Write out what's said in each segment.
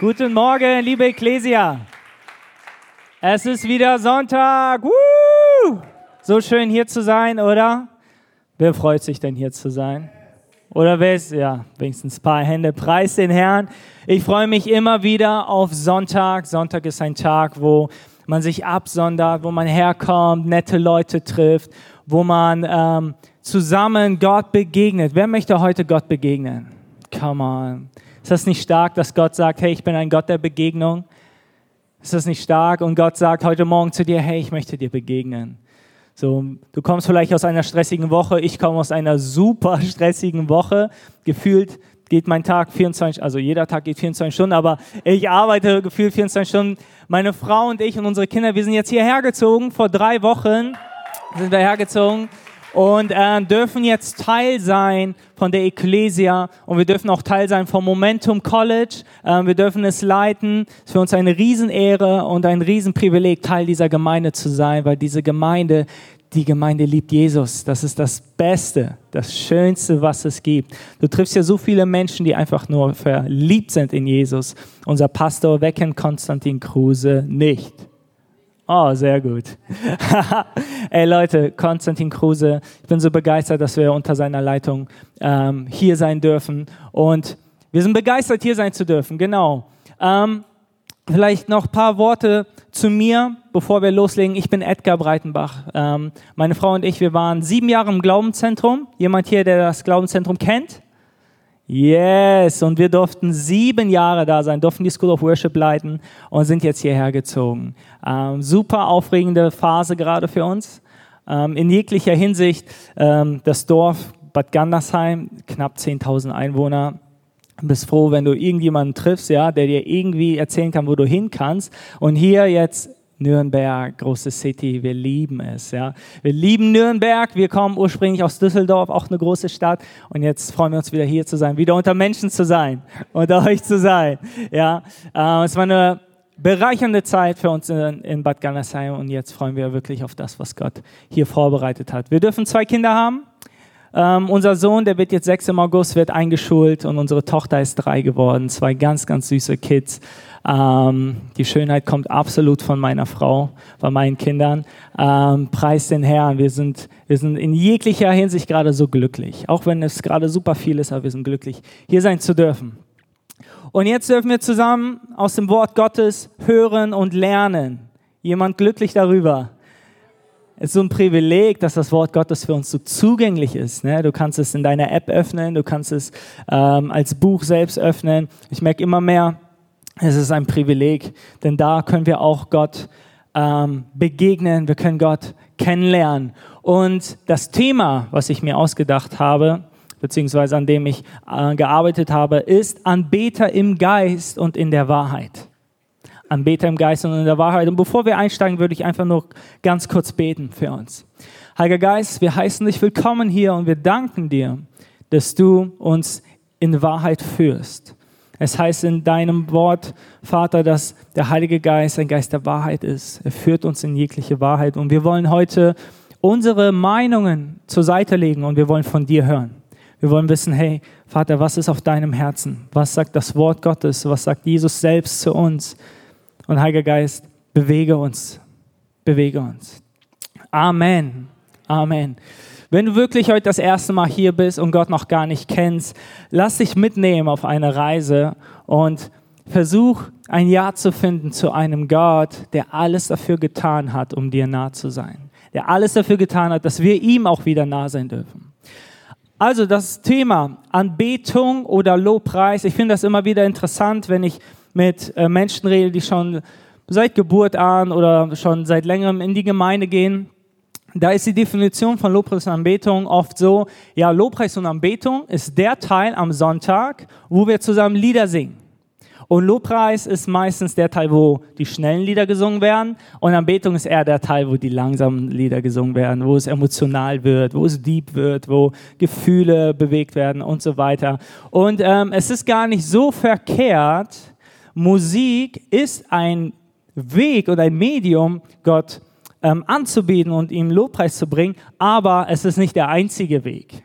Guten Morgen, liebe Ecclesia. Es ist wieder Sonntag. Woo! So schön hier zu sein, oder? Wer freut sich denn hier zu sein? Oder wer ist, ja, wenigstens ein paar Hände. Preis den Herrn. Ich freue mich immer wieder auf Sonntag. Sonntag ist ein Tag, wo man sich absondert, wo man herkommt, nette Leute trifft, wo man ähm, zusammen Gott begegnet. Wer möchte heute Gott begegnen? Come on. Ist das nicht stark, dass Gott sagt, hey, ich bin ein Gott der Begegnung? Ist das nicht stark? Und Gott sagt heute Morgen zu dir, hey, ich möchte dir begegnen. So, du kommst vielleicht aus einer stressigen Woche, ich komme aus einer super stressigen Woche. Gefühlt geht mein Tag 24, also jeder Tag geht 24 Stunden, aber ich arbeite gefühlt 24 Stunden. Meine Frau und ich und unsere Kinder, wir sind jetzt hierher gezogen. Vor drei Wochen sind wir hergezogen und äh, dürfen jetzt Teil sein von der Ecclesia und wir dürfen auch Teil sein vom Momentum College. Äh, wir dürfen es leiten. Es ist für uns eine Riesenehre und ein Riesenprivileg, Teil dieser Gemeinde zu sein, weil diese Gemeinde, die Gemeinde liebt Jesus. Das ist das Beste, das Schönste, was es gibt. Du triffst ja so viele Menschen, die einfach nur verliebt sind in Jesus. Unser Pastor Wecken Konstantin Kruse nicht. Oh, sehr gut. Ey Leute, Konstantin Kruse, ich bin so begeistert, dass wir unter seiner Leitung ähm, hier sein dürfen. Und wir sind begeistert, hier sein zu dürfen, genau. Ähm, vielleicht noch ein paar Worte zu mir, bevor wir loslegen. Ich bin Edgar Breitenbach. Ähm, meine Frau und ich, wir waren sieben Jahre im Glaubenszentrum. Jemand hier, der das Glaubenszentrum kennt? Yes, und wir durften sieben Jahre da sein, durften die School of Worship leiten und sind jetzt hierher gezogen. Ähm, super aufregende Phase gerade für uns. Ähm, in jeglicher Hinsicht, ähm, das Dorf Bad Gandersheim, knapp 10.000 Einwohner. Bist froh, wenn du irgendjemanden triffst, ja, der dir irgendwie erzählen kann, wo du hin kannst. Und hier jetzt Nürnberg, große City, wir lieben es. Ja. Wir lieben Nürnberg, wir kommen ursprünglich aus Düsseldorf, auch eine große Stadt. Und jetzt freuen wir uns wieder hier zu sein, wieder unter Menschen zu sein, unter euch zu sein. Ja. Äh, es war eine bereichernde Zeit für uns in, Bad Gandersheim und jetzt freuen wir wirklich auf das, was Gott hier vorbereitet hat. Wir dürfen zwei Kinder haben. Ähm, unser Sohn, der wird jetzt sechs im August, wird eingeschult und unsere Tochter ist drei geworden. Zwei ganz, ganz süße Kids. Ähm, die Schönheit kommt absolut von meiner Frau, von meinen Kindern. Ähm, preis den Herrn. Wir sind, wir sind in jeglicher Hinsicht gerade so glücklich. Auch wenn es gerade super viel ist, aber wir sind glücklich, hier sein zu dürfen. Und jetzt dürfen wir zusammen aus dem Wort Gottes hören und lernen. Jemand glücklich darüber? Es ist so ein Privileg, dass das Wort Gottes für uns so zugänglich ist. Ne? Du kannst es in deiner App öffnen, du kannst es ähm, als Buch selbst öffnen. Ich merke immer mehr, es ist ein Privileg, denn da können wir auch Gott ähm, begegnen, wir können Gott kennenlernen. Und das Thema, was ich mir ausgedacht habe, beziehungsweise an dem ich äh, gearbeitet habe, ist Anbeter im Geist und in der Wahrheit. Anbeter im Geist und in der Wahrheit. Und bevor wir einsteigen, würde ich einfach nur ganz kurz beten für uns. Heiliger Geist, wir heißen dich willkommen hier und wir danken dir, dass du uns in Wahrheit führst. Es heißt in deinem Wort, Vater, dass der Heilige Geist ein Geist der Wahrheit ist. Er führt uns in jegliche Wahrheit. Und wir wollen heute unsere Meinungen zur Seite legen und wir wollen von dir hören. Wir wollen wissen, hey, Vater, was ist auf deinem Herzen? Was sagt das Wort Gottes? Was sagt Jesus selbst zu uns? Und Heiliger Geist, bewege uns. Bewege uns. Amen. Amen. Wenn du wirklich heute das erste Mal hier bist und Gott noch gar nicht kennst, lass dich mitnehmen auf eine Reise und versuch ein Ja zu finden zu einem Gott, der alles dafür getan hat, um dir nah zu sein. Der alles dafür getan hat, dass wir ihm auch wieder nah sein dürfen. Also das Thema Anbetung oder Lobpreis, ich finde das immer wieder interessant, wenn ich mit äh, Menschen rede, die schon seit Geburt an oder schon seit längerem in die Gemeinde gehen da ist die Definition von Lobpreis und Anbetung oft so, ja, Lobpreis und Anbetung ist der Teil am Sonntag, wo wir zusammen Lieder singen. Und Lobpreis ist meistens der Teil, wo die schnellen Lieder gesungen werden. Und Anbetung ist eher der Teil, wo die langsamen Lieder gesungen werden, wo es emotional wird, wo es deep wird, wo Gefühle bewegt werden und so weiter. Und ähm, es ist gar nicht so verkehrt. Musik ist ein Weg oder ein Medium, Gott ähm, anzubieten und ihm Lobpreis zu bringen, aber es ist nicht der einzige Weg.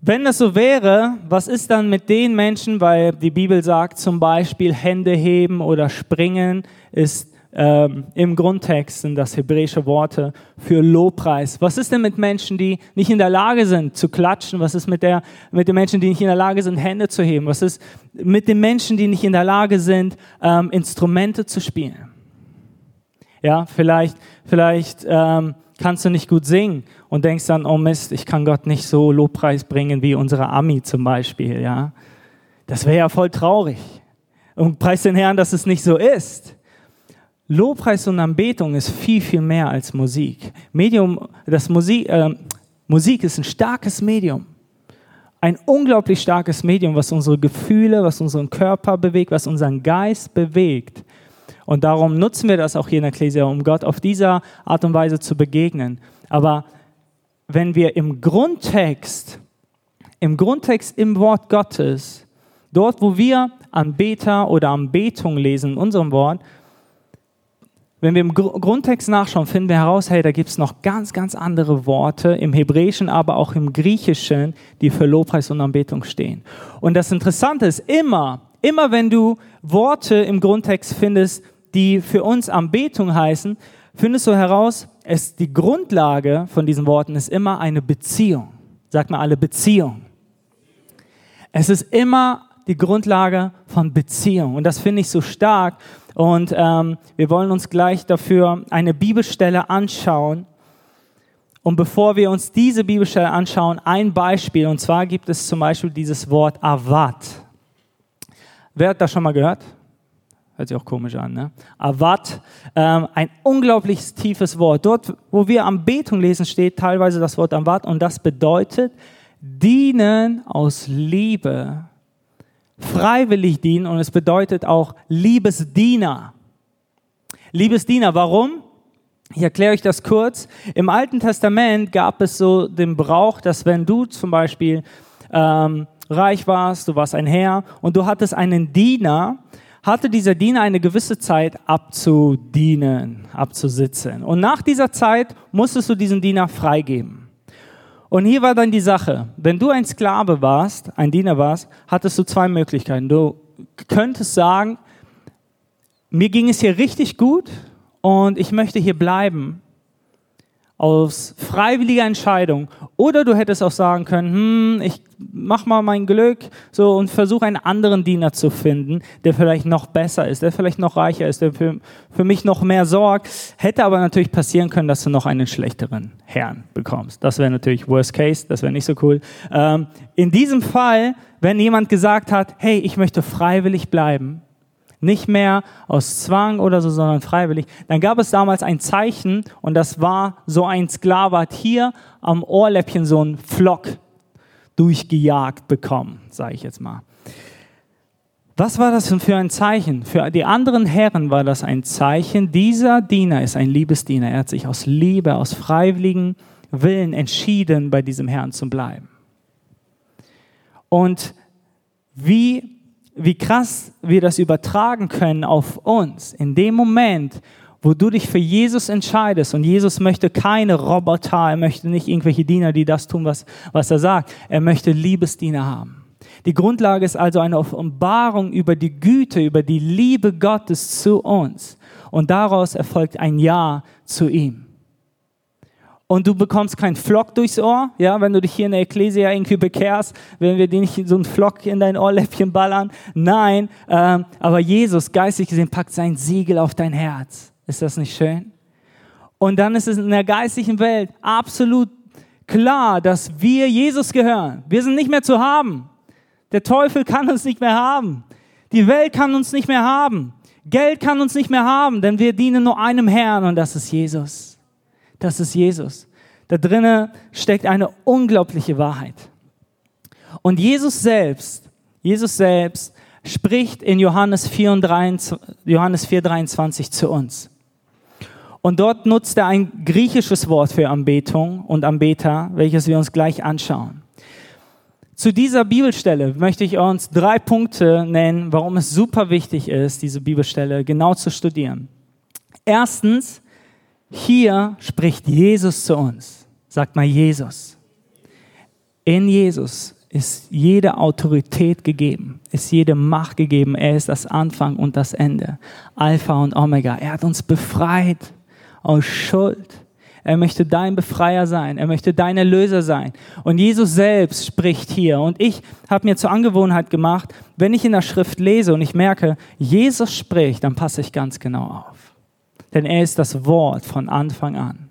Wenn das so wäre, was ist dann mit den Menschen, weil die Bibel sagt zum Beispiel Hände heben oder springen ist ähm, im Grundtext sind das hebräische Worte für Lobpreis. Was ist denn mit Menschen, die nicht in der Lage sind zu klatschen? Was ist mit, der, mit den Menschen, die nicht in der Lage sind, Hände zu heben? Was ist mit den Menschen, die nicht in der Lage sind, ähm, Instrumente zu spielen? Ja, vielleicht, vielleicht ähm, kannst du nicht gut singen und denkst dann, oh Mist, ich kann Gott nicht so Lobpreis bringen wie unsere Ami zum Beispiel. Ja, das wäre ja voll traurig. Und preis den Herrn, dass es nicht so ist. Lobpreis und Anbetung ist viel, viel mehr als Musik. Medium, das Musik, äh, Musik ist ein starkes Medium. Ein unglaublich starkes Medium, was unsere Gefühle, was unseren Körper bewegt, was unseren Geist bewegt. Und darum nutzen wir das auch hier in der Ecclesia, um Gott auf diese Art und Weise zu begegnen. Aber wenn wir im Grundtext, im Grundtext im Wort Gottes, dort wo wir Anbeter oder Anbetung lesen in unserem Wort, wenn wir im Grundtext nachschauen, finden wir heraus, hey, da gibt es noch ganz, ganz andere Worte im Hebräischen, aber auch im Griechischen, die für Lobpreis und Anbetung stehen. Und das Interessante ist immer, immer wenn du Worte im Grundtext findest, die für uns Anbetung heißen, findest du heraus, es, die Grundlage von diesen Worten ist immer eine Beziehung. Sag mal alle Beziehung. Es ist immer die Grundlage von Beziehung. Und das finde ich so stark. Und ähm, wir wollen uns gleich dafür eine Bibelstelle anschauen. Und bevor wir uns diese Bibelstelle anschauen, ein Beispiel. Und zwar gibt es zum Beispiel dieses Wort Avat. Wer hat das schon mal gehört? Hört sich auch komisch an, ne? Avat, ähm, ein unglaublich tiefes Wort. Dort, wo wir Anbetung lesen, steht teilweise das Wort Avat und das bedeutet dienen aus Liebe freiwillig dienen und es bedeutet auch Liebesdiener. Liebesdiener, warum? Ich erkläre euch das kurz. Im Alten Testament gab es so den Brauch, dass wenn du zum Beispiel ähm, reich warst, du warst ein Herr und du hattest einen Diener, hatte dieser Diener eine gewisse Zeit abzudienen, abzusitzen. Und nach dieser Zeit musstest du diesen Diener freigeben. Und hier war dann die Sache, wenn du ein Sklave warst, ein Diener warst, hattest du zwei Möglichkeiten. Du könntest sagen, mir ging es hier richtig gut und ich möchte hier bleiben aus freiwilliger Entscheidung. Oder du hättest auch sagen können, hm, ich mach mal mein Glück so und versuche einen anderen Diener zu finden, der vielleicht noch besser ist, der vielleicht noch reicher ist, der für, für mich noch mehr sorgt. Hätte aber natürlich passieren können, dass du noch einen schlechteren Herrn bekommst. Das wäre natürlich Worst Case, das wäre nicht so cool. Ähm, in diesem Fall, wenn jemand gesagt hat, hey, ich möchte freiwillig bleiben, nicht mehr aus Zwang oder so, sondern freiwillig. Dann gab es damals ein Zeichen und das war so ein Sklave hat hier am Ohrläppchen so einen Flock durchgejagt bekommen, sage ich jetzt mal. Was war das für ein Zeichen? Für die anderen Herren war das ein Zeichen, dieser Diener ist ein Liebesdiener. Er hat sich aus Liebe, aus freiwilligem Willen entschieden, bei diesem Herrn zu bleiben. Und wie wie krass wir das übertragen können auf uns. In dem Moment, wo du dich für Jesus entscheidest und Jesus möchte keine Roboter, er möchte nicht irgendwelche Diener, die das tun, was, was er sagt. Er möchte Liebesdiener haben. Die Grundlage ist also eine Offenbarung über die Güte, über die Liebe Gottes zu uns. Und daraus erfolgt ein Ja zu ihm und du bekommst keinen Flock durchs Ohr, ja, wenn du dich hier in der Ekklesia irgendwie bekehrst, wenn wir dir nicht so einen Flock in dein Ohrläppchen ballern. Nein, ähm, aber Jesus, geistig gesehen, packt sein Siegel auf dein Herz. Ist das nicht schön? Und dann ist es in der geistigen Welt absolut klar, dass wir Jesus gehören. Wir sind nicht mehr zu haben. Der Teufel kann uns nicht mehr haben. Die Welt kann uns nicht mehr haben. Geld kann uns nicht mehr haben, denn wir dienen nur einem Herrn und das ist Jesus das ist Jesus. Da drinnen steckt eine unglaubliche Wahrheit. Und Jesus selbst, Jesus selbst spricht in Johannes 4, 23, Johannes 4, 23 zu uns. Und dort nutzt er ein griechisches Wort für Anbetung und Anbeter, welches wir uns gleich anschauen. Zu dieser Bibelstelle möchte ich uns drei Punkte nennen, warum es super wichtig ist, diese Bibelstelle genau zu studieren. Erstens, hier spricht Jesus zu uns. Sagt mal Jesus. In Jesus ist jede Autorität gegeben, ist jede Macht gegeben. Er ist das Anfang und das Ende, Alpha und Omega. Er hat uns befreit aus Schuld. Er möchte dein Befreier sein. Er möchte dein Erlöser sein. Und Jesus selbst spricht hier. Und ich habe mir zur Angewohnheit gemacht, wenn ich in der Schrift lese und ich merke, Jesus spricht, dann passe ich ganz genau auf. Denn er ist das Wort von Anfang an.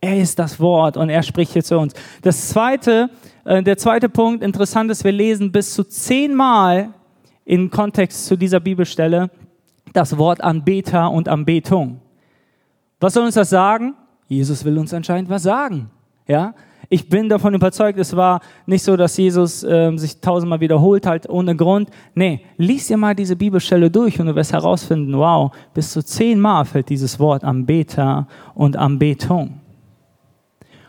Er ist das Wort und er spricht hier zu uns. Das zweite, äh, der zweite Punkt, interessant ist, wir lesen bis zu zehnmal im Kontext zu dieser Bibelstelle das Wort Anbeter und Anbetung. Was soll uns das sagen? Jesus will uns anscheinend was sagen. Ja? Ich bin davon überzeugt, es war nicht so, dass Jesus äh, sich tausendmal wiederholt halt ohne Grund. Nee, lies dir mal diese Bibelstelle durch und du wirst herausfinden, wow, bis zu zehnmal fällt dieses Wort Anbeter und Anbetung.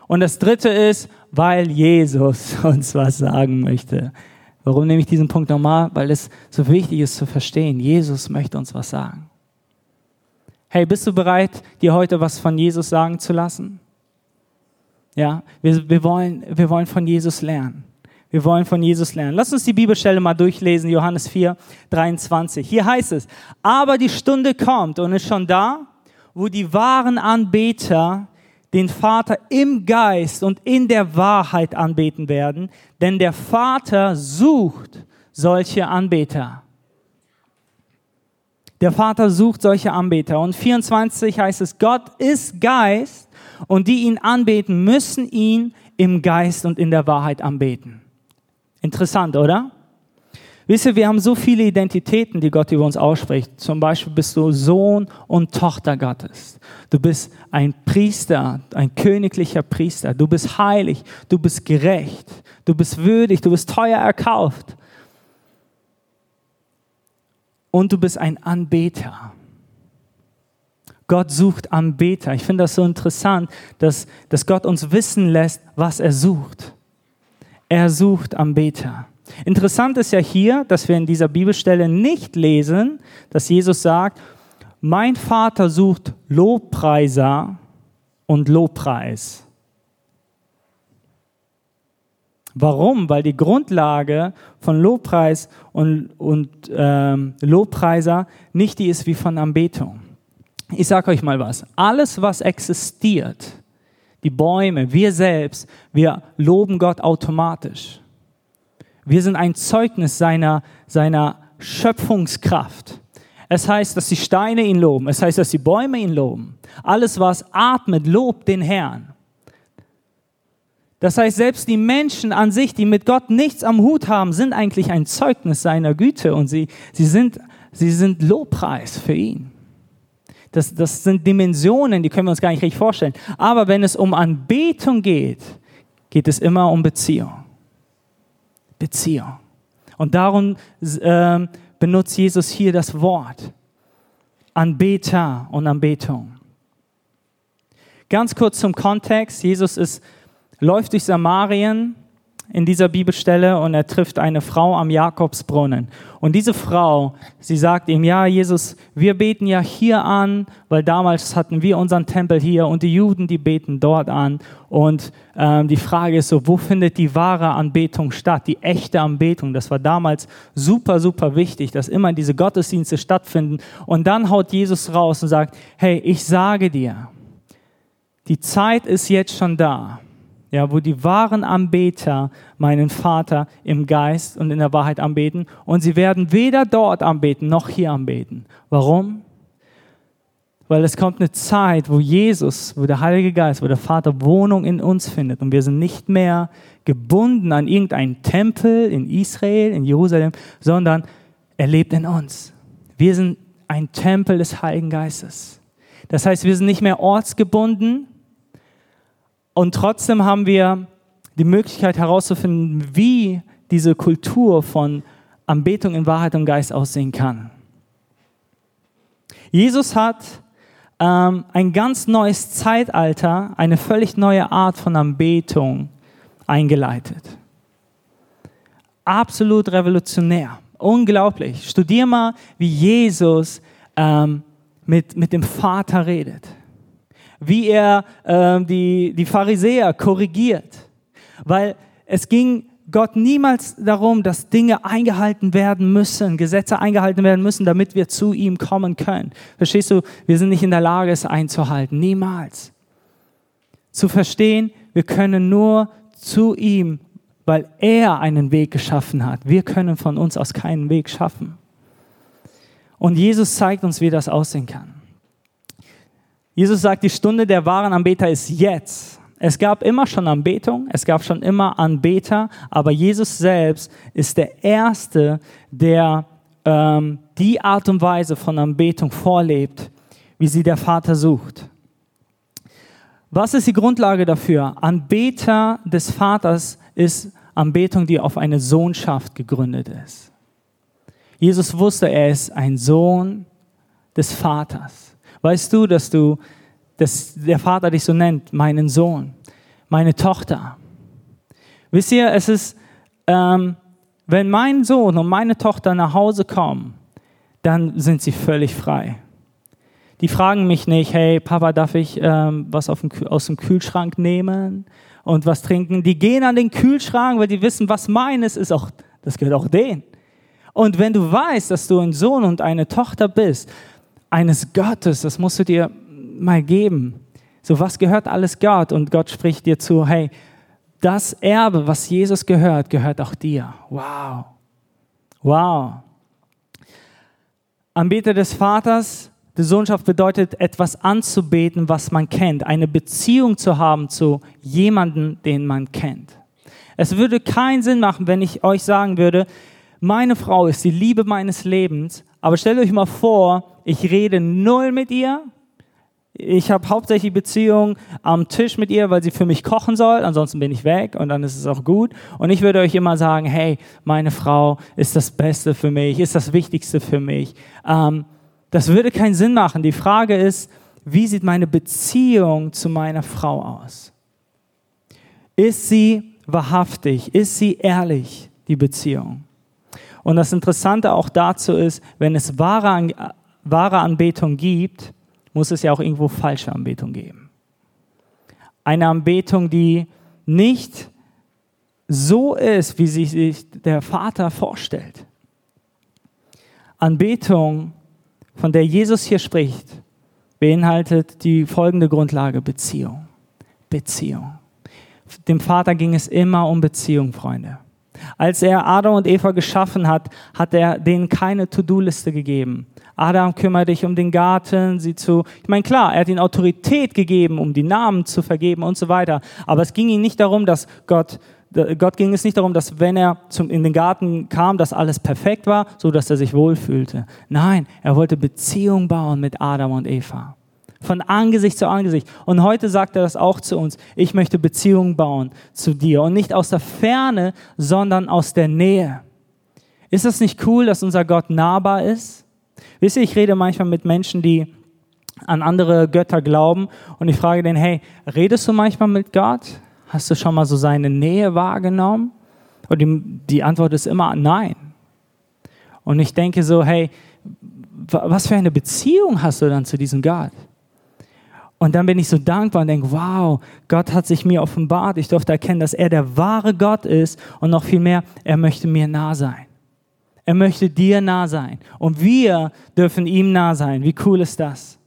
Und das dritte ist, weil Jesus uns was sagen möchte. Warum nehme ich diesen Punkt nochmal? Weil es so wichtig ist zu verstehen. Jesus möchte uns was sagen. Hey, bist du bereit, dir heute was von Jesus sagen zu lassen? Ja, wir, wir, wollen, wir wollen von Jesus lernen. Wir wollen von Jesus lernen. Lass uns die Bibelstelle mal durchlesen, Johannes 4, 23. Hier heißt es, aber die Stunde kommt und ist schon da, wo die wahren Anbeter den Vater im Geist und in der Wahrheit anbeten werden, denn der Vater sucht solche Anbeter. Der Vater sucht solche Anbeter. Und 24 heißt es, Gott ist Geist und die ihn anbeten, müssen ihn im Geist und in der Wahrheit anbeten. Interessant, oder? Wisst ihr, wir haben so viele Identitäten, die Gott über uns ausspricht. Zum Beispiel bist du Sohn und Tochter Gottes. Du bist ein Priester, ein königlicher Priester. Du bist heilig, du bist gerecht, du bist würdig, du bist teuer erkauft. Und du bist ein Anbeter. Gott sucht Anbeter. Ich finde das so interessant, dass, dass Gott uns wissen lässt, was er sucht. Er sucht Anbeter. Interessant ist ja hier, dass wir in dieser Bibelstelle nicht lesen, dass Jesus sagt, mein Vater sucht Lobpreiser und Lobpreis. Warum? Weil die Grundlage von Lobpreis und, und ähm, Lobpreiser nicht die ist wie von Anbetung. Ich sage euch mal was. Alles, was existiert, die Bäume, wir selbst, wir loben Gott automatisch. Wir sind ein Zeugnis seiner, seiner Schöpfungskraft. Es heißt, dass die Steine ihn loben. Es heißt, dass die Bäume ihn loben. Alles, was atmet, lobt den Herrn. Das heißt, selbst die Menschen an sich, die mit Gott nichts am Hut haben, sind eigentlich ein Zeugnis seiner Güte und sie, sie, sind, sie sind Lobpreis für ihn. Das, das sind Dimensionen, die können wir uns gar nicht richtig vorstellen. Aber wenn es um Anbetung geht, geht es immer um Beziehung. Beziehung. Und darum äh, benutzt Jesus hier das Wort Anbeter und Anbetung. Ganz kurz zum Kontext. Jesus ist, läuft durch Samarien in dieser Bibelstelle und er trifft eine Frau am Jakobsbrunnen. Und diese Frau, sie sagt ihm, ja, Jesus, wir beten ja hier an, weil damals hatten wir unseren Tempel hier und die Juden, die beten dort an. Und ähm, die Frage ist so, wo findet die wahre Anbetung statt, die echte Anbetung? Das war damals super, super wichtig, dass immer diese Gottesdienste stattfinden. Und dann haut Jesus raus und sagt, hey, ich sage dir, die Zeit ist jetzt schon da ja, wo die wahren Anbeter meinen Vater im Geist und in der Wahrheit anbeten. Und sie werden weder dort anbeten noch hier anbeten. Warum? Weil es kommt eine Zeit, wo Jesus, wo der Heilige Geist, wo der Vater Wohnung in uns findet. Und wir sind nicht mehr gebunden an irgendeinen Tempel in Israel, in Jerusalem, sondern er lebt in uns. Wir sind ein Tempel des Heiligen Geistes. Das heißt, wir sind nicht mehr ortsgebunden, und trotzdem haben wir die Möglichkeit herauszufinden, wie diese Kultur von Anbetung in Wahrheit und Geist aussehen kann. Jesus hat ähm, ein ganz neues Zeitalter, eine völlig neue Art von Anbetung eingeleitet. Absolut revolutionär, unglaublich. Studier mal, wie Jesus ähm, mit, mit dem Vater redet wie er äh, die, die Pharisäer korrigiert. Weil es ging Gott niemals darum, dass Dinge eingehalten werden müssen, Gesetze eingehalten werden müssen, damit wir zu ihm kommen können. Verstehst du? Wir sind nicht in der Lage, es einzuhalten. Niemals. Zu verstehen, wir können nur zu ihm, weil er einen Weg geschaffen hat. Wir können von uns aus keinen Weg schaffen. Und Jesus zeigt uns, wie das aussehen kann. Jesus sagt, die Stunde der wahren Anbeter ist jetzt. Es gab immer schon Anbetung, es gab schon immer Anbeter, aber Jesus selbst ist der Erste, der ähm, die Art und Weise von Anbetung vorlebt, wie sie der Vater sucht. Was ist die Grundlage dafür? Anbeter des Vaters ist Anbetung, die auf eine Sohnschaft gegründet ist. Jesus wusste, er ist ein Sohn des Vaters. Weißt du, dass du dass der Vater dich so nennt, meinen Sohn, meine Tochter. Wisst ihr, es ist, ähm, wenn mein Sohn und meine Tochter nach Hause kommen, dann sind sie völlig frei. Die fragen mich nicht, hey Papa, darf ich ähm, was dem, aus dem Kühlschrank nehmen und was trinken? Die gehen an den Kühlschrank, weil die wissen, was meines ist auch, das gehört auch denen. Und wenn du weißt, dass du ein Sohn und eine Tochter bist, eines Gottes, das musst du dir mal geben. So, was gehört alles Gott? Und Gott spricht dir zu, hey, das Erbe, was Jesus gehört, gehört auch dir. Wow. Wow. Anbeter des Vaters, die Sohnschaft bedeutet, etwas anzubeten, was man kennt, eine Beziehung zu haben zu jemandem, den man kennt. Es würde keinen Sinn machen, wenn ich euch sagen würde, meine Frau ist die Liebe meines Lebens, aber stellt euch mal vor, ich rede null mit ihr, ich habe hauptsächlich Beziehungen am Tisch mit ihr, weil sie für mich kochen soll. Ansonsten bin ich weg und dann ist es auch gut. Und ich würde euch immer sagen, hey, meine Frau ist das Beste für mich, ist das Wichtigste für mich. Ähm, das würde keinen Sinn machen. Die Frage ist, wie sieht meine Beziehung zu meiner Frau aus? Ist sie wahrhaftig? Ist sie ehrlich, die Beziehung? Und das Interessante auch dazu ist, wenn es wahre, wahre Anbetung gibt, muss es ja auch irgendwo falsche Anbetung geben. Eine Anbetung, die nicht so ist, wie sich der Vater vorstellt. Anbetung, von der Jesus hier spricht, beinhaltet die folgende Grundlage Beziehung. Beziehung. Dem Vater ging es immer um Beziehung, Freunde. Als er Adam und Eva geschaffen hat, hat er denen keine To-Do-Liste gegeben. Adam, kümmere dich um den Garten, sieh zu. Ich meine, klar, er hat ihnen Autorität gegeben, um die Namen zu vergeben und so weiter. Aber es ging ihm nicht darum, dass Gott, Gott ging es nicht darum, dass wenn er zum, in den Garten kam, dass alles perfekt war, so dass er sich wohlfühlte. Nein, er wollte Beziehung bauen mit Adam und Eva. Von Angesicht zu Angesicht. Und heute sagt er das auch zu uns. Ich möchte Beziehung bauen zu dir. Und nicht aus der Ferne, sondern aus der Nähe. Ist das nicht cool, dass unser Gott nahbar ist? Wisst ihr, ich rede manchmal mit Menschen, die an andere Götter glauben und ich frage den, hey, redest du manchmal mit Gott? Hast du schon mal so seine Nähe wahrgenommen? Und die, die Antwort ist immer nein. Und ich denke so, hey, was für eine Beziehung hast du dann zu diesem Gott? Und dann bin ich so dankbar und denke, wow, Gott hat sich mir offenbart. Ich durfte erkennen, dass er der wahre Gott ist und noch viel mehr, er möchte mir nah sein. Er möchte dir nah sein. Und wir dürfen ihm nah sein. Wie cool ist das?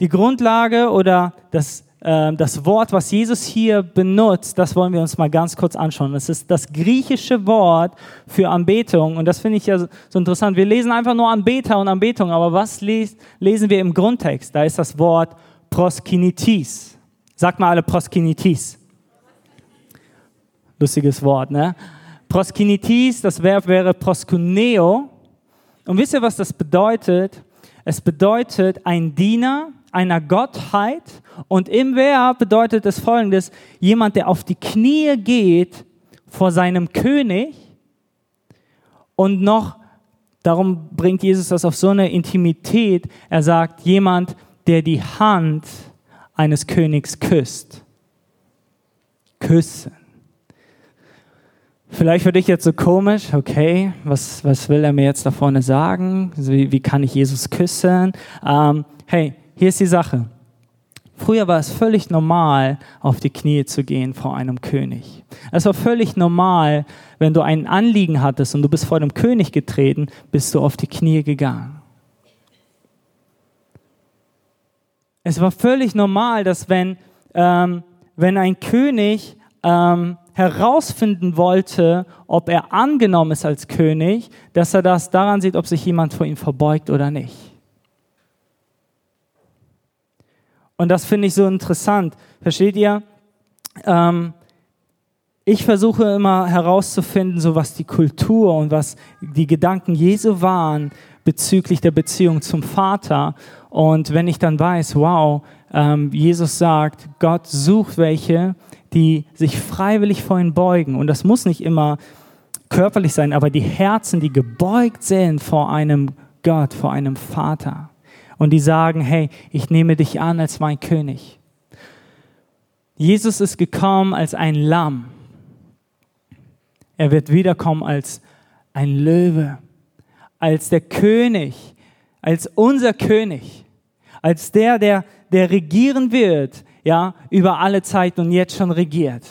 Die Grundlage oder das, äh, das Wort, was Jesus hier benutzt, das wollen wir uns mal ganz kurz anschauen. Das ist das griechische Wort für Anbetung. Und das finde ich ja so interessant. Wir lesen einfach nur Anbeter und Anbetung. Aber was les lesen wir im Grundtext? Da ist das Wort proskinitis. Sagt mal alle proskinitis. Lustiges Wort, ne? Proskinitis, das Verb wäre proskuneo. Und wisst ihr, was das bedeutet? Es bedeutet ein Diener einer Gottheit und im Verb bedeutet es folgendes, jemand, der auf die Knie geht vor seinem König und noch, darum bringt Jesus das auf so eine Intimität, er sagt, jemand, der die Hand eines Königs küsst. Küssen. Vielleicht für dich jetzt so komisch, okay, was, was will er mir jetzt da vorne sagen? Wie, wie kann ich Jesus küssen? Ähm, hey, hier ist die Sache. Früher war es völlig normal, auf die Knie zu gehen vor einem König. Es war völlig normal, wenn du ein Anliegen hattest und du bist vor dem König getreten, bist du auf die Knie gegangen. Es war völlig normal, dass wenn, ähm, wenn ein König ähm, herausfinden wollte, ob er angenommen ist als König, dass er das daran sieht, ob sich jemand vor ihm verbeugt oder nicht. Und das finde ich so interessant. Versteht ihr? Ähm, ich versuche immer herauszufinden, so was die Kultur und was die Gedanken Jesu waren bezüglich der Beziehung zum Vater. Und wenn ich dann weiß, wow, ähm, Jesus sagt, Gott sucht welche, die sich freiwillig vor ihn beugen. Und das muss nicht immer körperlich sein, aber die Herzen, die gebeugt sind vor einem Gott, vor einem Vater. Und die sagen, hey, ich nehme dich an als mein König. Jesus ist gekommen als ein Lamm. Er wird wiederkommen als ein Löwe, als der König, als unser König, als der, der, der regieren wird, ja, über alle Zeiten und jetzt schon regiert.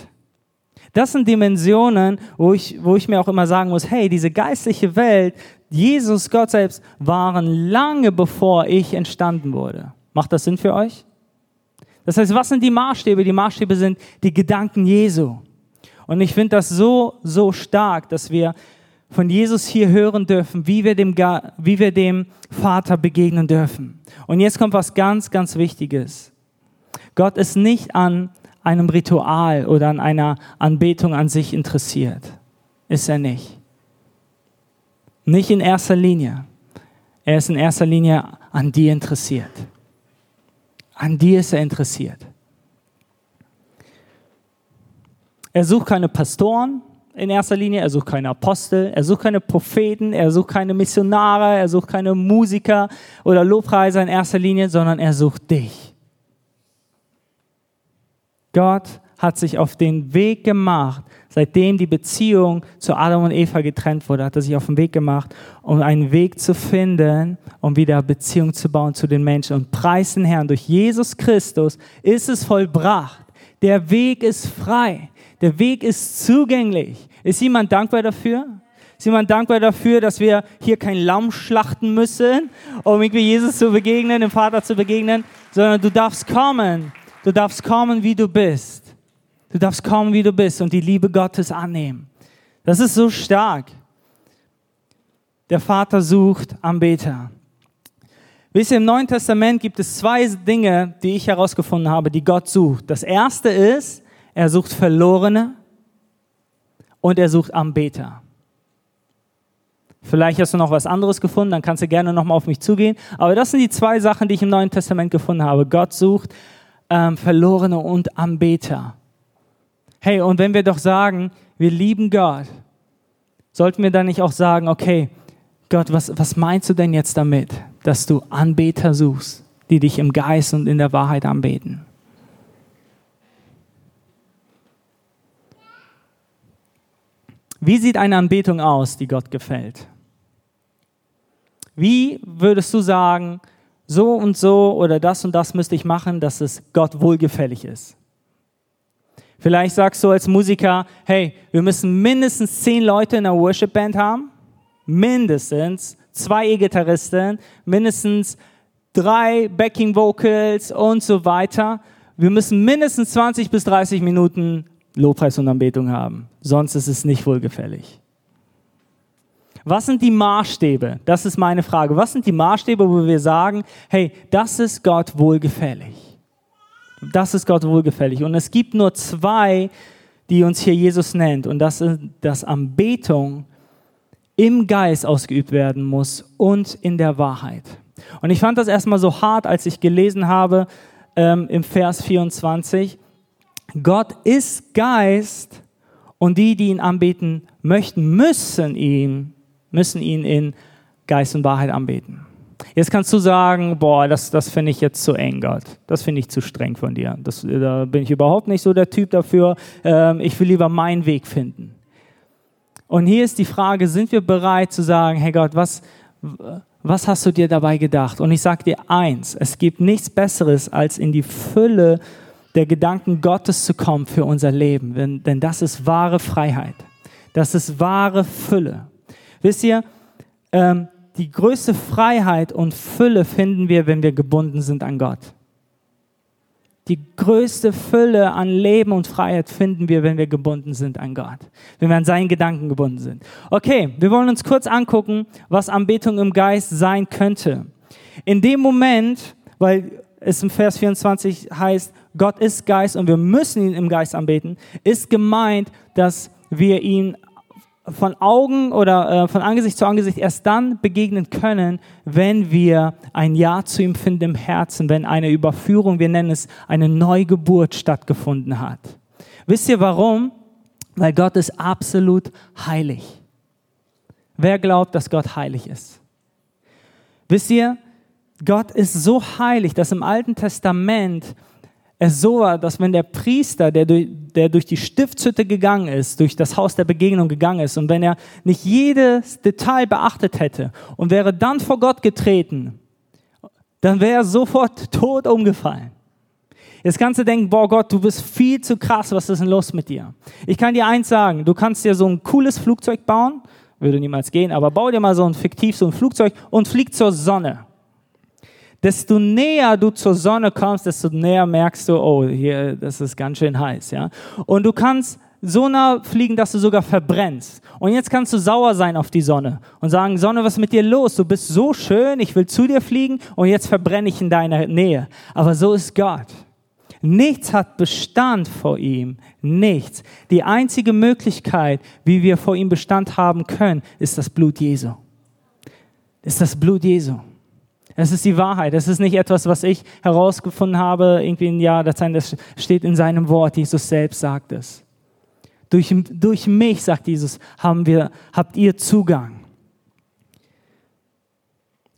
Das sind Dimensionen, wo ich, wo ich mir auch immer sagen muss, hey, diese geistliche Welt, Jesus, Gott selbst, waren lange bevor ich entstanden wurde. Macht das Sinn für euch? Das heißt, was sind die Maßstäbe? Die Maßstäbe sind die Gedanken Jesu. Und ich finde das so, so stark, dass wir von Jesus hier hören dürfen, wie wir, dem, wie wir dem Vater begegnen dürfen. Und jetzt kommt was ganz, ganz Wichtiges. Gott ist nicht an einem Ritual oder an einer Anbetung an sich interessiert. Ist er nicht. Nicht in erster Linie. Er ist in erster Linie an dir interessiert. An dir ist er interessiert. Er sucht keine Pastoren in erster Linie, er sucht keine Apostel, er sucht keine Propheten, er sucht keine Missionare, er sucht keine Musiker oder Lobpreiser in erster Linie, sondern er sucht dich. Gott hat sich auf den Weg gemacht, seitdem die Beziehung zu Adam und Eva getrennt wurde, hat er sich auf den Weg gemacht, um einen Weg zu finden, um wieder Beziehung zu bauen zu den Menschen. Und preis den Herrn, durch Jesus Christus ist es vollbracht. Der Weg ist frei. Der Weg ist zugänglich. Ist jemand dankbar dafür? Ist jemand dankbar dafür, dass wir hier kein Lamm schlachten müssen, um irgendwie Jesus zu begegnen, dem Vater zu begegnen, sondern du darfst kommen Du darfst kommen, wie du bist. Du darfst kommen, wie du bist und die Liebe Gottes annehmen. Das ist so stark. Der Vater sucht Anbeter. Wisst ihr, im Neuen Testament gibt es zwei Dinge, die ich herausgefunden habe, die Gott sucht. Das erste ist, er sucht Verlorene und er sucht Anbeter. Vielleicht hast du noch was anderes gefunden, dann kannst du gerne nochmal auf mich zugehen. Aber das sind die zwei Sachen, die ich im Neuen Testament gefunden habe. Gott sucht ähm, Verlorene und Anbeter. Hey, und wenn wir doch sagen, wir lieben Gott, sollten wir dann nicht auch sagen, okay, Gott, was, was meinst du denn jetzt damit, dass du Anbeter suchst, die dich im Geist und in der Wahrheit anbeten? Wie sieht eine Anbetung aus, die Gott gefällt? Wie würdest du sagen, so und so oder das und das müsste ich machen, dass es Gott wohlgefällig ist. Vielleicht sagst du als Musiker, hey, wir müssen mindestens zehn Leute in einer Worship-Band haben, mindestens zwei E-Gitarristen, mindestens drei Backing-Vocals und so weiter. Wir müssen mindestens 20 bis 30 Minuten Lobpreis und Anbetung haben, sonst ist es nicht wohlgefällig. Was sind die Maßstäbe? Das ist meine Frage. Was sind die Maßstäbe, wo wir sagen, hey, das ist Gott wohlgefällig? Das ist Gott wohlgefällig. Und es gibt nur zwei, die uns hier Jesus nennt. Und das ist, dass Anbetung im Geist ausgeübt werden muss und in der Wahrheit. Und ich fand das erstmal so hart, als ich gelesen habe ähm, im Vers 24. Gott ist Geist und die, die ihn anbeten möchten, müssen ihn müssen ihn in Geist und Wahrheit anbeten. Jetzt kannst du sagen, boah, das, das finde ich jetzt zu eng, Gott. Das finde ich zu streng von dir. Das, da bin ich überhaupt nicht so der Typ dafür. Ähm, ich will lieber meinen Weg finden. Und hier ist die Frage, sind wir bereit zu sagen, hey Gott, was, was hast du dir dabei gedacht? Und ich sage dir eins, es gibt nichts Besseres, als in die Fülle der Gedanken Gottes zu kommen für unser Leben, denn, denn das ist wahre Freiheit. Das ist wahre Fülle. Wisst ihr, ähm, die größte Freiheit und Fülle finden wir, wenn wir gebunden sind an Gott. Die größte Fülle an Leben und Freiheit finden wir, wenn wir gebunden sind an Gott, wenn wir an seinen Gedanken gebunden sind. Okay, wir wollen uns kurz angucken, was Anbetung im Geist sein könnte. In dem Moment, weil es im Vers 24 heißt, Gott ist Geist und wir müssen ihn im Geist anbeten, ist gemeint, dass wir ihn von Augen oder äh, von Angesicht zu Angesicht erst dann begegnen können, wenn wir ein Ja zu ihm finden im Herzen, wenn eine Überführung, wir nennen es eine Neugeburt stattgefunden hat. Wisst ihr warum? Weil Gott ist absolut heilig. Wer glaubt, dass Gott heilig ist? Wisst ihr, Gott ist so heilig, dass im Alten Testament es so war, dass wenn der Priester, der durch, der durch die Stiftshütte gegangen ist, durch das Haus der Begegnung gegangen ist und wenn er nicht jedes Detail beachtet hätte und wäre dann vor Gott getreten, dann wäre er sofort tot umgefallen. Jetzt kannst du denken, boah Gott, du bist viel zu krass, was ist denn los mit dir? Ich kann dir eins sagen, du kannst dir so ein cooles Flugzeug bauen, würde niemals gehen, aber bau dir mal so ein fiktiv so ein Flugzeug und flieg zur Sonne desto näher du zur Sonne kommst, desto näher merkst du, oh, hier, das ist ganz schön heiß, ja. Und du kannst so nah fliegen, dass du sogar verbrennst. Und jetzt kannst du sauer sein auf die Sonne und sagen, Sonne, was ist mit dir los? Du bist so schön, ich will zu dir fliegen und jetzt verbrenne ich in deiner Nähe. Aber so ist Gott. Nichts hat Bestand vor ihm. Nichts. Die einzige Möglichkeit, wie wir vor ihm Bestand haben können, ist das Blut Jesu. Ist das Blut Jesu. Es ist die Wahrheit. Es ist nicht etwas, was ich herausgefunden habe, irgendwie ein Jahr, das steht in seinem Wort. Jesus selbst sagt es. Durch, durch mich, sagt Jesus, haben wir, habt ihr Zugang.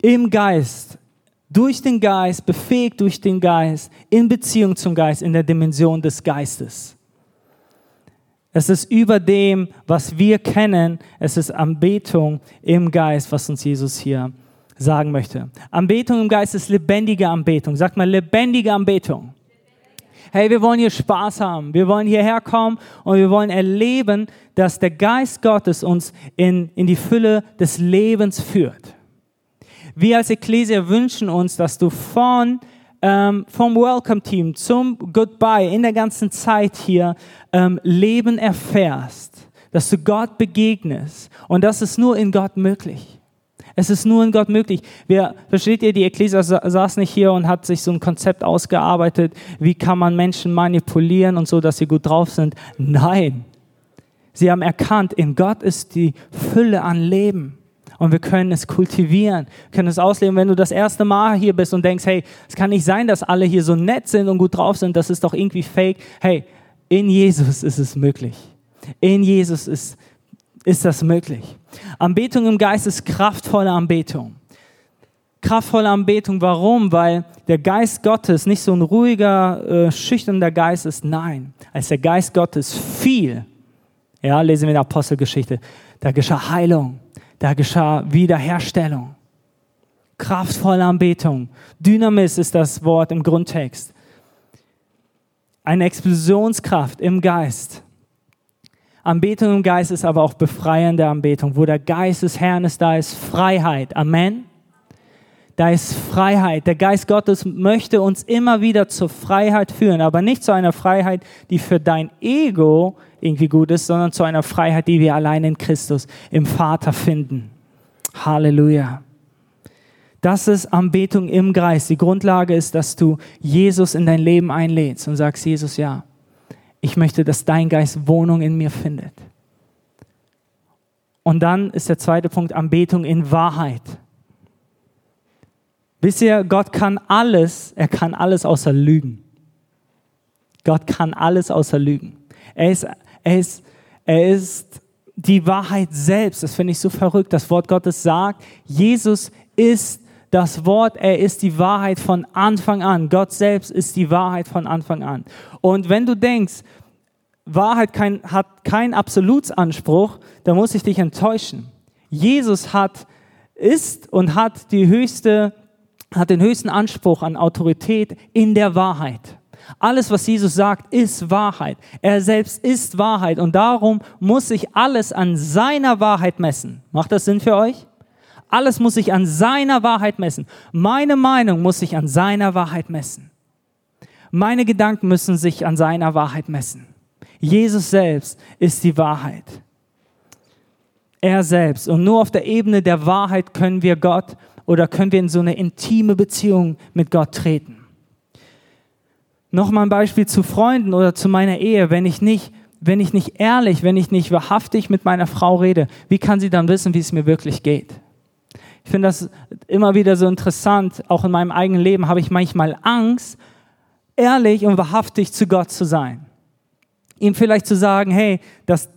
Im Geist, durch den Geist, befähigt durch den Geist, in Beziehung zum Geist, in der Dimension des Geistes. Es ist über dem, was wir kennen. Es ist Anbetung im Geist, was uns Jesus hier sagen möchte. Anbetung im Geist ist lebendige Anbetung. Sagt mal lebendige Anbetung. Hey, wir wollen hier Spaß haben. Wir wollen hierher kommen und wir wollen erleben, dass der Geist Gottes uns in, in die Fülle des Lebens führt. Wir als Ekklesia wünschen uns, dass du von ähm, vom Welcome Team zum Goodbye in der ganzen Zeit hier ähm, Leben erfährst, dass du Gott begegnest und das ist nur in Gott möglich. Es ist nur in Gott möglich. Wir, versteht ihr, die Ekklesia saß nicht hier und hat sich so ein Konzept ausgearbeitet, wie kann man Menschen manipulieren und so, dass sie gut drauf sind. Nein. Sie haben erkannt, in Gott ist die Fülle an Leben. Und wir können es kultivieren, können es ausleben. Wenn du das erste Mal hier bist und denkst, hey, es kann nicht sein, dass alle hier so nett sind und gut drauf sind, das ist doch irgendwie fake. Hey, in Jesus ist es möglich. In Jesus ist ist das möglich. Anbetung im Geist ist kraftvolle Anbetung. Kraftvolle Anbetung, warum? Weil der Geist Gottes nicht so ein ruhiger, äh, schüchterner Geist ist. Nein, als der Geist Gottes fiel, ja, lesen wir in der Apostelgeschichte, da geschah Heilung, da geschah Wiederherstellung. Kraftvolle Anbetung. Dynamis ist das Wort im Grundtext. Eine Explosionskraft im Geist. Anbetung im Geist ist aber auch befreiende Anbetung. Wo der Geist des Herrn ist, da ist Freiheit. Amen. Da ist Freiheit. Der Geist Gottes möchte uns immer wieder zur Freiheit führen, aber nicht zu einer Freiheit, die für dein Ego irgendwie gut ist, sondern zu einer Freiheit, die wir allein in Christus, im Vater finden. Halleluja. Das ist Anbetung im Geist. Die Grundlage ist, dass du Jesus in dein Leben einlädst und sagst, Jesus, ja, ich möchte, dass dein Geist Wohnung in mir findet. Und dann ist der zweite Punkt Anbetung in Wahrheit. Wisst ihr, Gott kann alles, er kann alles außer Lügen. Gott kann alles außer Lügen. Er ist, er ist, er ist die Wahrheit selbst. Das finde ich so verrückt. Das Wort Gottes sagt, Jesus ist das Wort, er ist die Wahrheit von Anfang an. Gott selbst ist die Wahrheit von Anfang an. Und wenn du denkst, Wahrheit kein, hat keinen Absolutsanspruch, dann muss ich dich enttäuschen. Jesus hat ist und hat die höchste, hat den höchsten Anspruch an Autorität in der Wahrheit. Alles, was Jesus sagt, ist Wahrheit. Er selbst ist Wahrheit und darum muss sich alles an seiner Wahrheit messen. Macht das Sinn für euch? Alles muss sich an seiner Wahrheit messen. Meine Meinung muss sich an seiner Wahrheit messen. Meine Gedanken müssen sich an seiner Wahrheit messen. Jesus selbst ist die Wahrheit. Er selbst. Und nur auf der Ebene der Wahrheit können wir Gott oder können wir in so eine intime Beziehung mit Gott treten. Nochmal ein Beispiel zu Freunden oder zu meiner Ehe. Wenn ich nicht, wenn ich nicht ehrlich, wenn ich nicht wahrhaftig mit meiner Frau rede, wie kann sie dann wissen, wie es mir wirklich geht? Ich finde das immer wieder so interessant. Auch in meinem eigenen Leben habe ich manchmal Angst, ehrlich und wahrhaftig zu Gott zu sein. Ihm vielleicht zu sagen, hey, das,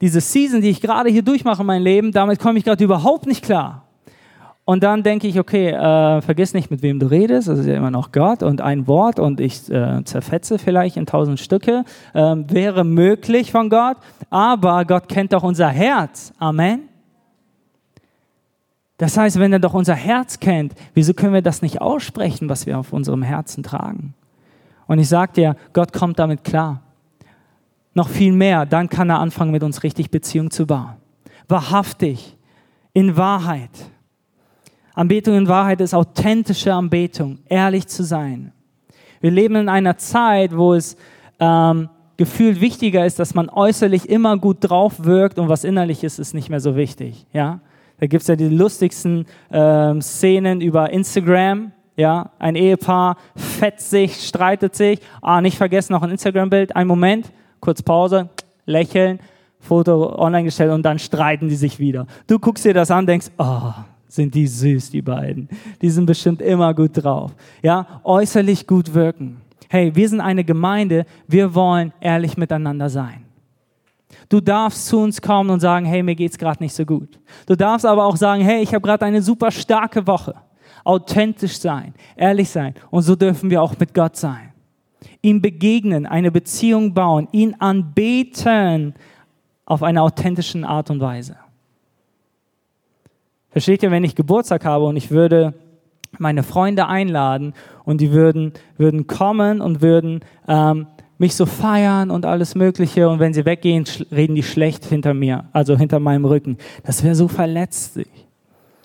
diese Season, die ich gerade hier durchmache in meinem Leben, damit komme ich gerade überhaupt nicht klar. Und dann denke ich, okay, äh, vergiss nicht, mit wem du redest. Das ist ja immer noch Gott und ein Wort und ich äh, zerfetze vielleicht in tausend Stücke. Äh, wäre möglich von Gott, aber Gott kennt doch unser Herz. Amen. Das heißt, wenn er doch unser Herz kennt, wieso können wir das nicht aussprechen, was wir auf unserem Herzen tragen? Und ich sage dir, Gott kommt damit klar. Noch viel mehr, dann kann er anfangen, mit uns richtig Beziehung zu bauen. Wahrhaftig, in Wahrheit. Anbetung in Wahrheit ist authentische Anbetung, ehrlich zu sein. Wir leben in einer Zeit, wo es ähm, gefühlt wichtiger ist, dass man äußerlich immer gut drauf wirkt und was innerlich ist, ist nicht mehr so wichtig. Ja? Da gibt es ja die lustigsten ähm, Szenen über Instagram. Ja, ein Ehepaar fetzt sich, streitet sich. Ah, nicht vergessen, noch ein Instagram-Bild. Ein Moment, kurz Pause, lächeln, Foto online gestellt und dann streiten die sich wieder. Du guckst dir das an, denkst, oh, sind die süß, die beiden. Die sind bestimmt immer gut drauf. Ja, äußerlich gut wirken. Hey, wir sind eine Gemeinde, wir wollen ehrlich miteinander sein. Du darfst zu uns kommen und sagen, hey, mir geht's gerade nicht so gut. Du darfst aber auch sagen, hey, ich habe gerade eine super starke Woche. Authentisch sein, ehrlich sein. Und so dürfen wir auch mit Gott sein. Ihm begegnen, eine Beziehung bauen, ihn anbeten auf eine authentische Art und Weise. Versteht ihr, wenn ich Geburtstag habe und ich würde meine Freunde einladen und die würden, würden kommen und würden ähm, mich so feiern und alles Mögliche und wenn sie weggehen, reden die schlecht hinter mir, also hinter meinem Rücken. Das wäre so verletzlich.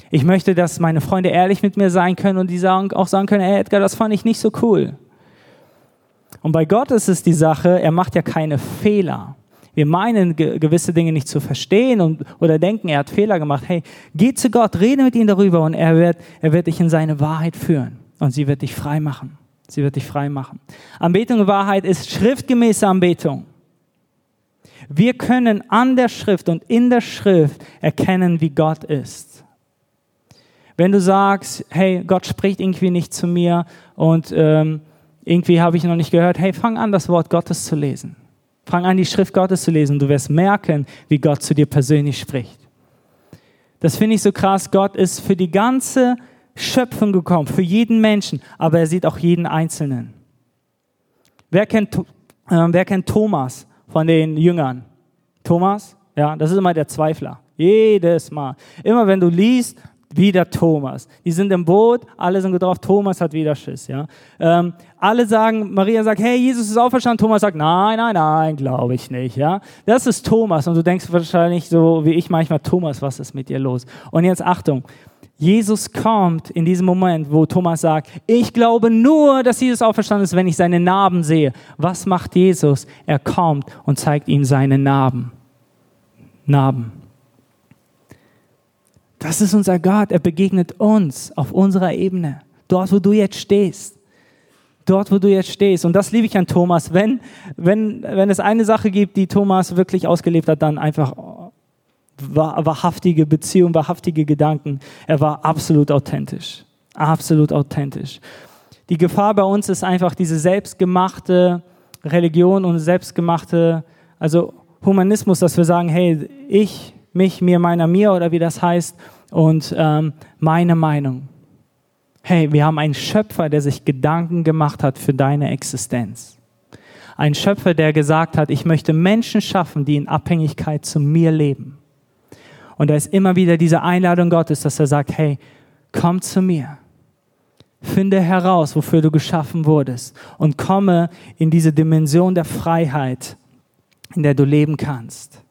Ich möchte, dass meine Freunde ehrlich mit mir sein können und die sagen, auch sagen können, hey Edgar, das fand ich nicht so cool. Und bei Gott ist es die Sache, er macht ja keine Fehler. Wir meinen gewisse Dinge nicht zu verstehen und, oder denken, er hat Fehler gemacht. Hey, geh zu Gott, rede mit ihm darüber und er wird, er wird dich in seine Wahrheit führen und sie wird dich frei machen. Sie wird dich frei machen. Anbetung in Wahrheit ist schriftgemäße Anbetung. Wir können an der Schrift und in der Schrift erkennen, wie Gott ist. Wenn du sagst, hey, Gott spricht irgendwie nicht zu mir und ähm, irgendwie habe ich noch nicht gehört, hey, fang an, das Wort Gottes zu lesen. Fang an, die Schrift Gottes zu lesen. Du wirst merken, wie Gott zu dir persönlich spricht. Das finde ich so krass. Gott ist für die ganze Schöpfung gekommen, für jeden Menschen, aber er sieht auch jeden Einzelnen. Wer kennt, äh, wer kennt Thomas von den Jüngern? Thomas? Ja, das ist immer der Zweifler. Jedes Mal. Immer wenn du liest, wieder Thomas. Die sind im Boot, alle sind drauf, Thomas hat wieder Schiss. Ja? Ähm, alle sagen, Maria sagt, hey, Jesus ist auferstanden. Thomas sagt, nein, nein, nein, glaube ich nicht. Ja? Das ist Thomas. Und du denkst wahrscheinlich so wie ich manchmal, Thomas, was ist mit dir los? Und jetzt Achtung, Jesus kommt in diesem Moment, wo Thomas sagt, ich glaube nur, dass Jesus auferstanden ist, wenn ich seine Narben sehe. Was macht Jesus? Er kommt und zeigt ihm seine Narben. Narben. Das ist unser Gott. Er begegnet uns auf unserer Ebene. Dort, wo du jetzt stehst. Dort, wo du jetzt stehst. Und das liebe ich an Thomas. Wenn, wenn, wenn es eine Sache gibt, die Thomas wirklich ausgelebt hat, dann einfach wahrhaftige Beziehung, wahrhaftige Gedanken. Er war absolut authentisch. Absolut authentisch. Die Gefahr bei uns ist einfach diese selbstgemachte Religion und selbstgemachte, also Humanismus, dass wir sagen, hey, ich, mich, mir, meiner, mir oder wie das heißt und ähm, meine Meinung. Hey, wir haben einen Schöpfer, der sich Gedanken gemacht hat für deine Existenz. Ein Schöpfer, der gesagt hat, ich möchte Menschen schaffen, die in Abhängigkeit zu mir leben. Und da ist immer wieder diese Einladung Gottes, dass er sagt, hey, komm zu mir. Finde heraus, wofür du geschaffen wurdest und komme in diese Dimension der Freiheit, in der du leben kannst.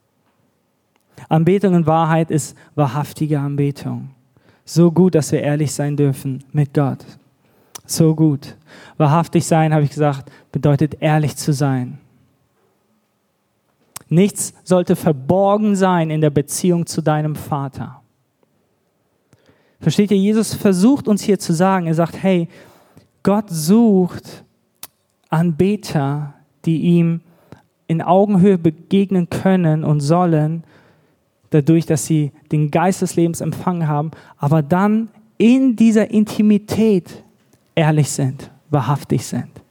Anbetung in Wahrheit ist wahrhaftige Anbetung. So gut, dass wir ehrlich sein dürfen mit Gott. So gut. Wahrhaftig sein, habe ich gesagt, bedeutet ehrlich zu sein. Nichts sollte verborgen sein in der Beziehung zu deinem Vater. Versteht ihr, Jesus versucht uns hier zu sagen, er sagt, hey, Gott sucht Anbeter, die ihm in Augenhöhe begegnen können und sollen, dadurch, dass sie den Geist des Lebens empfangen haben, aber dann in dieser Intimität ehrlich sind, wahrhaftig sind.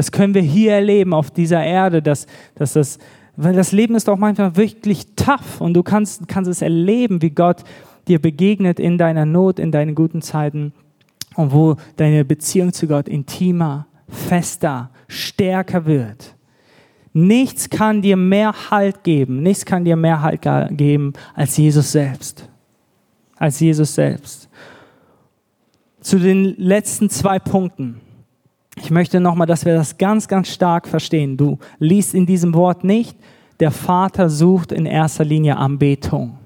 Das können wir hier erleben auf dieser Erde, dass, dass das weil das Leben ist auch manchmal wirklich tough und du kannst, kannst es erleben, wie Gott dir begegnet in deiner Not, in deinen guten Zeiten und wo deine Beziehung zu Gott intimer, fester, stärker wird. Nichts kann dir mehr Halt geben, nichts kann dir mehr Halt geben als Jesus selbst. Als Jesus selbst. Zu den letzten zwei Punkten. Ich möchte nochmal, dass wir das ganz, ganz stark verstehen. Du liest in diesem Wort nicht, der Vater sucht in erster Linie Anbetung.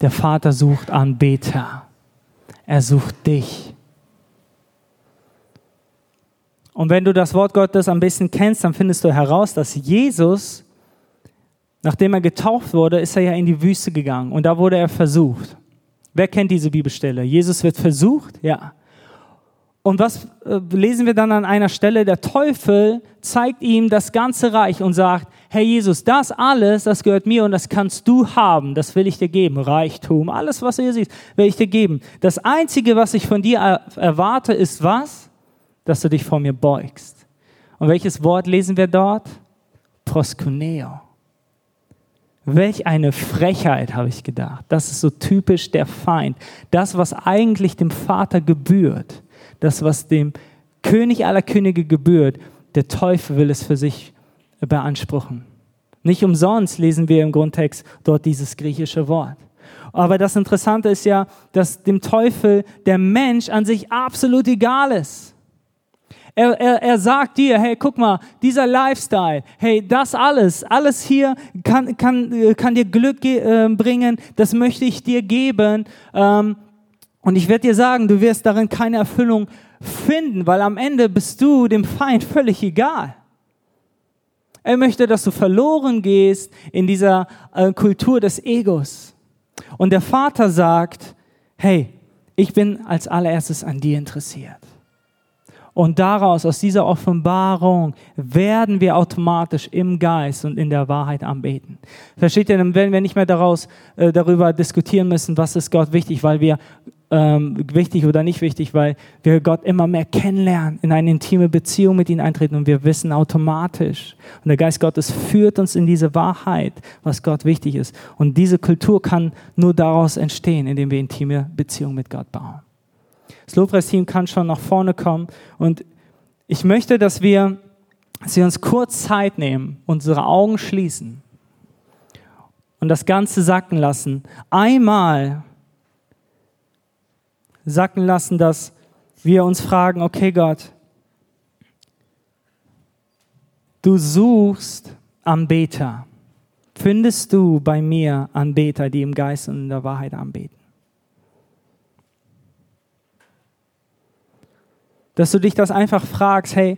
Der Vater sucht Anbeter. Er sucht dich. Und wenn du das Wort Gottes ein bisschen kennst, dann findest du heraus, dass Jesus, nachdem er getauft wurde, ist er ja in die Wüste gegangen und da wurde er versucht. Wer kennt diese Bibelstelle? Jesus wird versucht? Ja. Und was äh, lesen wir dann an einer Stelle? Der Teufel zeigt ihm das ganze Reich und sagt, Herr Jesus, das alles, das gehört mir und das kannst du haben, das will ich dir geben. Reichtum, alles, was du hier siehst, will ich dir geben. Das Einzige, was ich von dir erwarte, ist was? Dass du dich vor mir beugst. Und welches Wort lesen wir dort? Proskuneo. Welch eine Frechheit, habe ich gedacht. Das ist so typisch der Feind. Das, was eigentlich dem Vater gebührt das, was dem König aller Könige gebührt, der Teufel will es für sich beanspruchen. Nicht umsonst lesen wir im Grundtext dort dieses griechische Wort. Aber das Interessante ist ja, dass dem Teufel der Mensch an sich absolut egal ist. Er, er, er sagt dir, hey, guck mal, dieser Lifestyle, hey, das alles, alles hier kann, kann, kann dir Glück äh, bringen, das möchte ich dir geben. Ähm, und ich werde dir sagen, du wirst darin keine Erfüllung finden, weil am Ende bist du dem Feind völlig egal. Er möchte, dass du verloren gehst in dieser äh, Kultur des Egos. Und der Vater sagt, hey, ich bin als allererstes an dir interessiert. Und daraus, aus dieser Offenbarung, werden wir automatisch im Geist und in der Wahrheit anbeten. Versteht ihr, dann werden wir nicht mehr daraus, äh, darüber diskutieren müssen, was ist Gott wichtig, weil wir ähm, wichtig oder nicht wichtig, weil wir Gott immer mehr kennenlernen, in eine intime Beziehung mit ihm eintreten und wir wissen automatisch. Und der Geist Gottes führt uns in diese Wahrheit, was Gott wichtig ist. Und diese Kultur kann nur daraus entstehen, indem wir intime Beziehung mit Gott bauen. Das Lobpreisteam kann schon nach vorne kommen und ich möchte, dass wir, dass wir uns kurz Zeit nehmen, unsere Augen schließen und das Ganze sacken lassen. Einmal sacken lassen, dass wir uns fragen, okay Gott, du suchst Anbeter. Findest du bei mir Anbeter, die im Geist und in der Wahrheit anbeten? Dass du dich das einfach fragst, hey,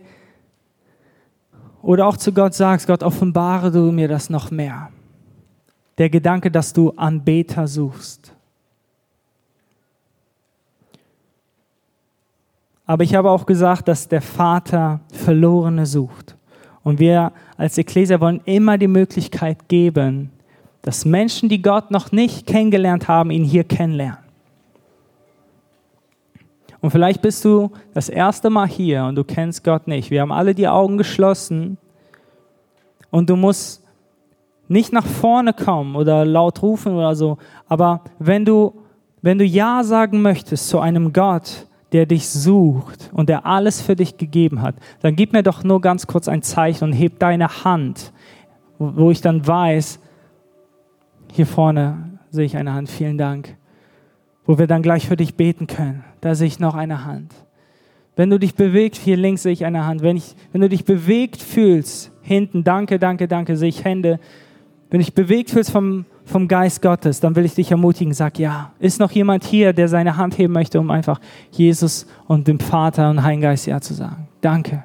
oder auch zu Gott sagst, Gott, offenbare du mir das noch mehr. Der Gedanke, dass du Anbeter suchst. Aber ich habe auch gesagt, dass der Vater Verlorene sucht. Und wir als Ekklesia wollen immer die Möglichkeit geben, dass Menschen, die Gott noch nicht kennengelernt haben, ihn hier kennenlernen. Und vielleicht bist du das erste Mal hier und du kennst Gott nicht. Wir haben alle die Augen geschlossen und du musst nicht nach vorne kommen oder laut rufen oder so. Aber wenn du, wenn du Ja sagen möchtest zu einem Gott, der dich sucht und der alles für dich gegeben hat, dann gib mir doch nur ganz kurz ein Zeichen und heb deine Hand, wo ich dann weiß, Hier vorne sehe ich eine Hand. Vielen Dank. Wo wir dann gleich für dich beten können. Da sehe ich noch eine Hand. Wenn du dich bewegt, hier links sehe ich eine Hand. Wenn, ich, wenn du dich bewegt fühlst, hinten, danke, danke, danke, sehe ich Hände. Wenn du dich bewegt fühlst vom, vom Geist Gottes, dann will ich dich ermutigen, sag ja. Ist noch jemand hier, der seine Hand heben möchte, um einfach Jesus und dem Vater und Heiligen Geist ja zu sagen? Danke.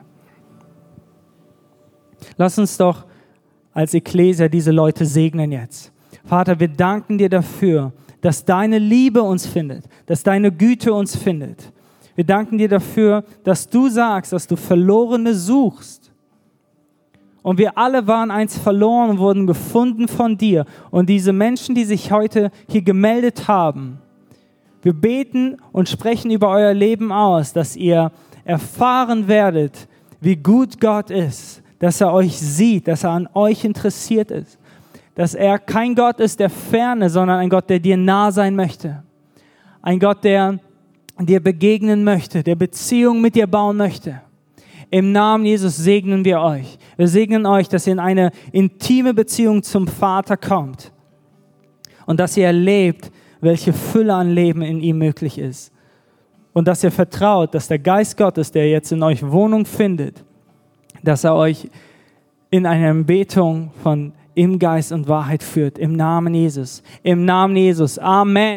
Lass uns doch als Ekklesia diese Leute segnen jetzt. Vater, wir danken dir dafür, dass deine Liebe uns findet, dass deine Güte uns findet wir danken dir dafür, dass du sagst, dass du Verlorene suchst. Und wir alle waren eins verloren und wurden gefunden von dir. Und diese Menschen, die sich heute hier gemeldet haben, wir beten und sprechen über euer Leben aus, dass ihr erfahren werdet, wie gut Gott ist, dass er euch sieht, dass er an euch interessiert ist, dass er kein Gott ist der Ferne, sondern ein Gott, der dir nah sein möchte. Ein Gott, der dir begegnen möchte, der Beziehung mit dir bauen möchte. Im Namen Jesus segnen wir euch. Wir segnen euch, dass ihr in eine intime Beziehung zum Vater kommt und dass ihr erlebt, welche Fülle an Leben in ihm möglich ist. Und dass ihr vertraut, dass der Geist Gottes, der jetzt in euch Wohnung findet, dass er euch in eine Betung von im Geist und Wahrheit führt. Im Namen Jesus. Im Namen Jesus. Amen.